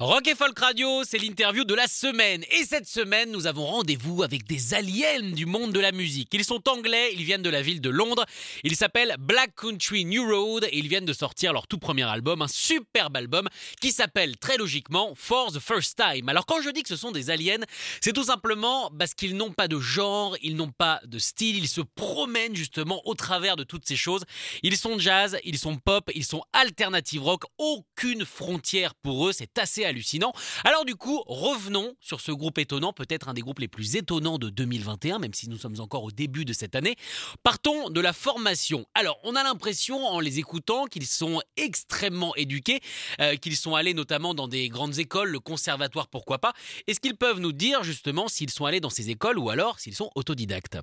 Rock et Folk Radio, c'est l'interview de la semaine. Et cette semaine, nous avons rendez-vous avec des aliens du monde de la musique. Ils sont anglais, ils viennent de la ville de Londres. Ils s'appellent Black Country New Road et ils viennent de sortir leur tout premier album, un superbe album qui s'appelle très logiquement For the First Time. Alors quand je dis que ce sont des aliens, c'est tout simplement parce qu'ils n'ont pas de genre, ils n'ont pas de style, ils se promènent justement au travers de toutes ces choses. Ils sont jazz, ils sont pop, ils sont alternative rock, aucune frontière pour eux, c'est assez hallucinant. Alors du coup, revenons sur ce groupe étonnant, peut-être un des groupes les plus étonnants de 2021, même si nous sommes encore au début de cette année. Partons de la formation. Alors, on a l'impression en les écoutant qu'ils sont extrêmement éduqués, euh, qu'ils sont allés notamment dans des grandes écoles, le conservatoire, pourquoi pas. Est-ce qu'ils peuvent nous dire justement s'ils sont allés dans ces écoles ou alors s'ils sont autodidactes?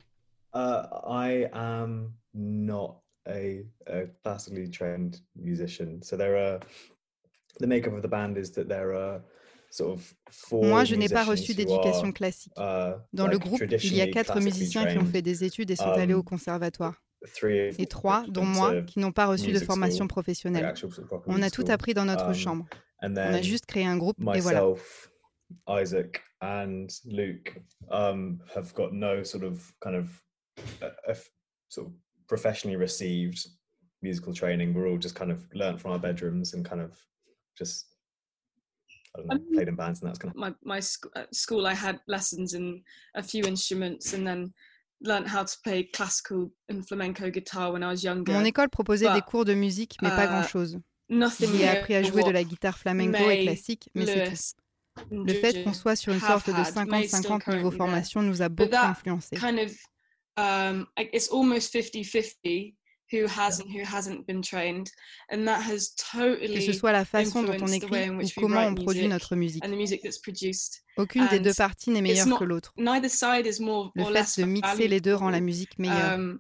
Uh, I am not a, a classically trained musician. So there are the makeup of the band is that there are sort of four Moi, je n'ai pas reçu d'éducation are, classique. uh, Dans le groupe, il y a quatre musiciens qui ont fait des études et sont allés au um, conservatoire. Et trois, dont moi, qui n'ont pas reçu de formation professionnelle. On a tout appris dans notre Um, chambre. On a juste créé un groupe et voilà. Isaac, and Luke um, have got no sort of kind of uh, uh, sort of professionally received musical training. We're all just kind of learnt from our bedrooms and kind of just I don't know, Um, played in bands and that's kind of my my sc- at school I had lessons in a few instruments and then learnt how to play classical and flamenco guitar when I was younger. Mon école proposait des cours de musique, mais pas euh, grand-chose. Nothing J'y ai near appris à jouer de la guitare flamenco et classique, mais c'est tout. Le fait qu'on soit sur une sorte de had, May's still 50-50 niveau formation nous a beaucoup influencé. kind of um like, it's almost 50-50 who has and who hasn't been trained and that has Que ce totally soit la façon dont on écrit ou comment on produit music notre musique. and the music that's produced Aucune des deux parties n'est meilleure que l'autre. neither side is more Le or fait less de mixer les deux rend la musique meilleure. um,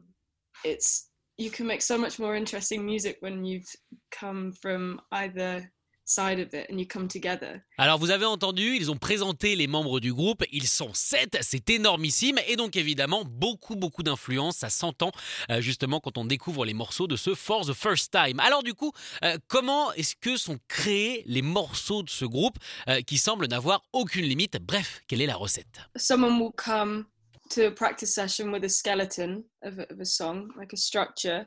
it's you can make so much more interesting music when you've come from either side of it and you come together. Alors vous avez entendu, ils ont présenté les membres du groupe, ils sont sept, c'est énormissime. Et donc évidemment beaucoup beaucoup d'influence, ça s'entend euh, justement quand on découvre les morceaux de ce For the First Time. Alors du coup, euh, comment est-ce que sont créés les morceaux de ce groupe euh, qui semble n'avoir aucune limite? Bref, quelle est la recette? Someone will come to a practice session with a skeleton of a, of a song, like a structure,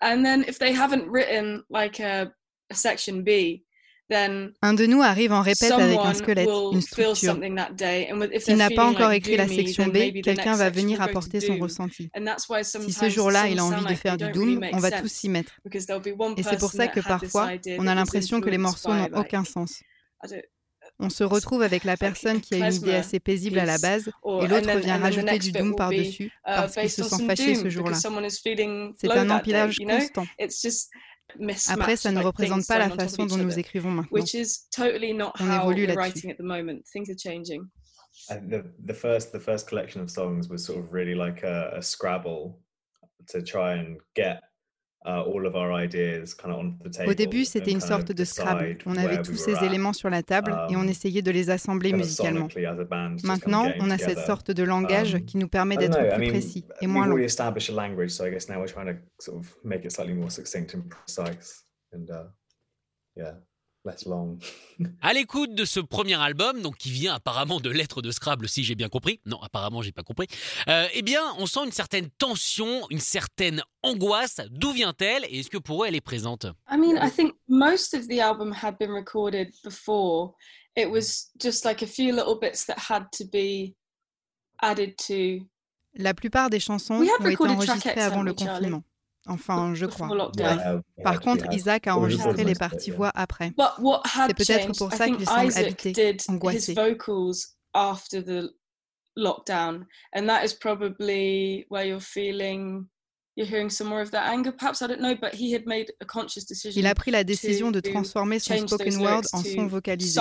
and then if they haven't written like a, a section B, Un de nous arrive en répète avec un squelette, une structure. S'il n'a pas encore écrit la section B, quelqu'un va venir apporter son ressenti. And that's why Si ce jour-là, il a envie de faire du doom, on va tous s'y mettre. Et c'est pour ça that que parfois, on a l'impression que les morceaux n'ont aucun sens. On se retrouve avec la personne qui a une idée assez paisible à la base et l'autre vient rajouter du doom par-dessus uh, parce qu'il se sent fâché ce jour-là. C'est un empilage constant. It's just Après, mismatched, ça ne like, représente things pas la thrown on top of façon each dont nous other, écrivons maintenant. which is totally not On how évolue we're là-dessus. writing at the moment. Things are changing. And the the first the first collection of songs was sort of really like a, a scrabble to try and get Au début, c'était une kind sorte de Scrabble. On avait tous ces éléments sur la table et on um, essayait de les assembler musicalement. Maintenant, on a cette sorte de langage Um, qui nous permet d'être plus précis et moins long. Less long. À l'écoute de ce premier album, donc qui vient apparemment de lettres de Scrabble, si j'ai bien compris. Non, apparemment, j'ai pas compris. Euh, eh bien, on sent une certaine tension, une certaine angoisse. D'où vient-elle et est-ce que pour eux, elle est présente? I mean, I think most of the album had been recorded before. It was just like a few little bits that had to be added to La plupart des chansons We have ont été recorded enregistrées avant le confinement. Enfin, je crois. Bref. Par contre, Isaac a enregistré les parties voix après. But what had C'est peut-être pour ça qu'il semble habité, angoissé. his vocals after the lockdown, and that is probably where you're feeling you're hearing some more of that anger. Perhaps I don't know, but he had made a conscious decision. Il a pris la décision de to transformer son spoken word en son vocalisé.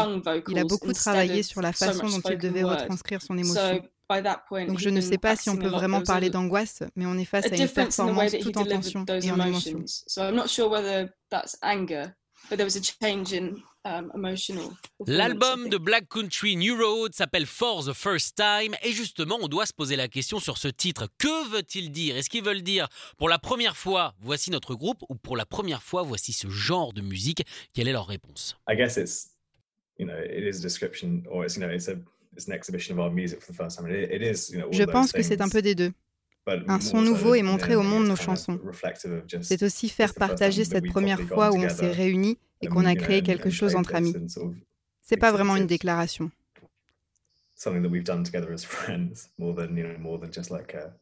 Il a beaucoup travaillé of sur la façon dont il devait retranscrire son So émotion. By that point, Donc je ne sais pas si on peut vraiment parler d'angoisse, mais on est face à une performance tout en tension those et en émotion. emotions. So I'm not sure whether that's anger, but there was a change in um, L'album de Black Country New Road s'appelle For the First Time et justement on doit se poser la question sur ce titre. Que veut-il dire? Est-ce qu'ils veulent dire pour la première fois voici notre groupe ou pour la première fois voici ce genre de musique? Quelle est leur réponse? I guess it's you know it is a description or it's you know it's a it's an exhibition of our music for the first time. It, it is you know. all Je pense que c'est un peu des deux. but un more son so nouveau than et montrer au monde it's nos chansons. reflective of just C'est aussi faire partager cette we've première fois où on s'est together réunis et and, qu'on a créé quelque chose entre this amis. C'est pas it's- vraiment une déclaration. Something that we've done together as friends, more than you know, more than just like a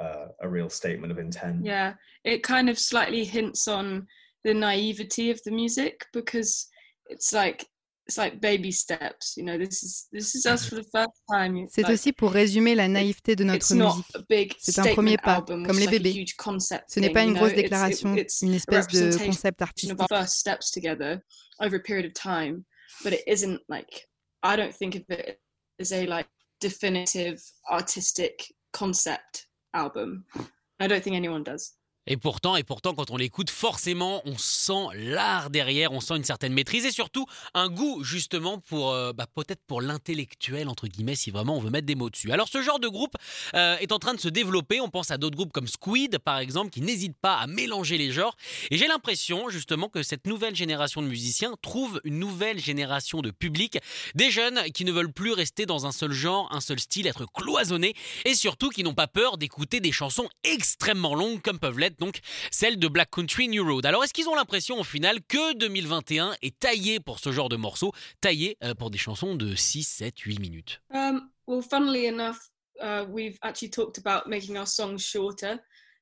uh, a real statement of intent. Yeah, it kind of slightly hints on the naivety of the music because it's like it's like baby steps. You know, this is this is us for the first time. C'est like, aussi pour résumer la naïveté de it's notre not musique. a big C'est un premier pas, album, comme les is like a bébés. huge concept Ce n'est pas une grosse déclaration, it's une espèce de concept artistique. first steps together over a period of time, but it isn't like I don't think of it as a like definitive artistic concept album. I don't think anyone does. Et pourtant, et pourtant, quand on l'écoute, forcément, on sent l'art derrière, on sent une certaine maîtrise et surtout un goût justement pour, euh, bah, peut-être pour l'intellectuel entre guillemets, si vraiment on veut mettre des mots dessus. Alors, ce genre de groupe euh, est en train de se développer. On pense à d'autres groupes comme Squid, par exemple, qui n'hésitent pas à mélanger les genres. Et j'ai l'impression justement que cette nouvelle génération de musiciens trouve une nouvelle génération de public, des jeunes qui ne veulent plus rester dans un seul genre, un seul style, être cloisonnés et surtout qui n'ont pas peur d'écouter des chansons extrêmement longues comme peuvent l'être donc celles de Black Country New Road. Alors est-ce qu'ils ont l'impression au final que 2021 est taillé pour ce genre de morceaux, taillé euh, pour des chansons de 6, 7, 8 minutes? Um, well, funnily enough, uh, we've actually talked about making our songs shorter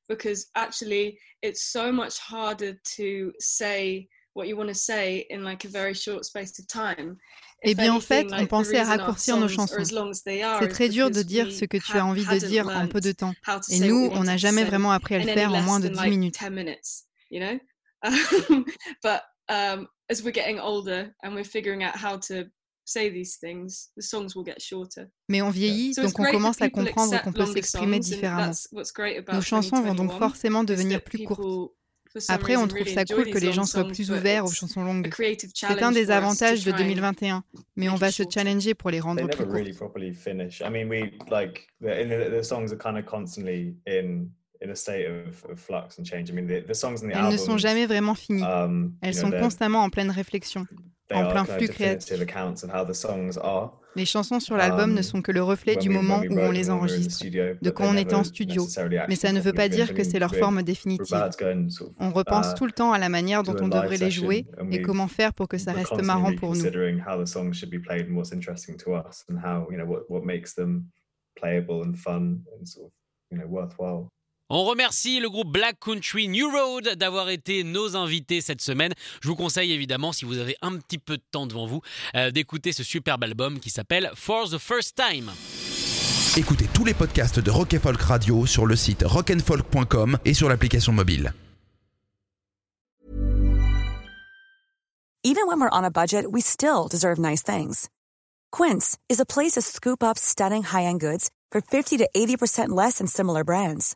because actually it's so much harder to say what you want to say in like a very short space of time. Eh bien, en fait, on pensait à raccourcir nos chansons. C'est très dur de dire ce que tu as envie de dire en peu de temps. Et nous, on n'a jamais vraiment appris à le faire en moins de than, 10 like, minutes. 10 minutes, you know? but as we're getting older and we're figuring out how to say these things, the songs will get shorter. Mais on vieillit, donc on commence à comprendre qu'on peut s'exprimer différemment. Nos chansons vont donc 2021, forcément devenir plus courtes. Après, on trouve ça cool que les gens soient plus ouverts aux chansons longues. creative C'est un des avantages de try and 2021, mais on va se challenger pour les rendre plus courtes. properly finish. I mean, we like the, in the, the songs are kind of constantly in in a state of, of flux and change. I mean, the, the songs in the Elles ne sont jamais vraiment finies. um, Elles sont constamment en pleine réflexion. En plein flux créatif. Les chansons sur l'album ne Um, sont que le reflet du moment où on les enregistre, de quand on était en studio. Mais ça ne veut pas dire que c'est leur forme définitive. On repense uh, tout le temps à la manière do dont on devrait les jouer et comment faire pour que ça reste marrant pour nous. On remercie le groupe Black Country New Road d'avoir été nos invités cette semaine. Je vous conseille évidemment, si vous avez un petit peu de temps devant vous, euh, d'écouter ce superbe album qui s'appelle For the First Time. Écoutez tous les podcasts de Rock and Folk Radio sur le site rockandfolk.com et sur l'application mobile. Even when we're on a budget, we still deserve nice things. Quince is a place to scoop up stunning high-end goods for 50 to 80% less than similar brands.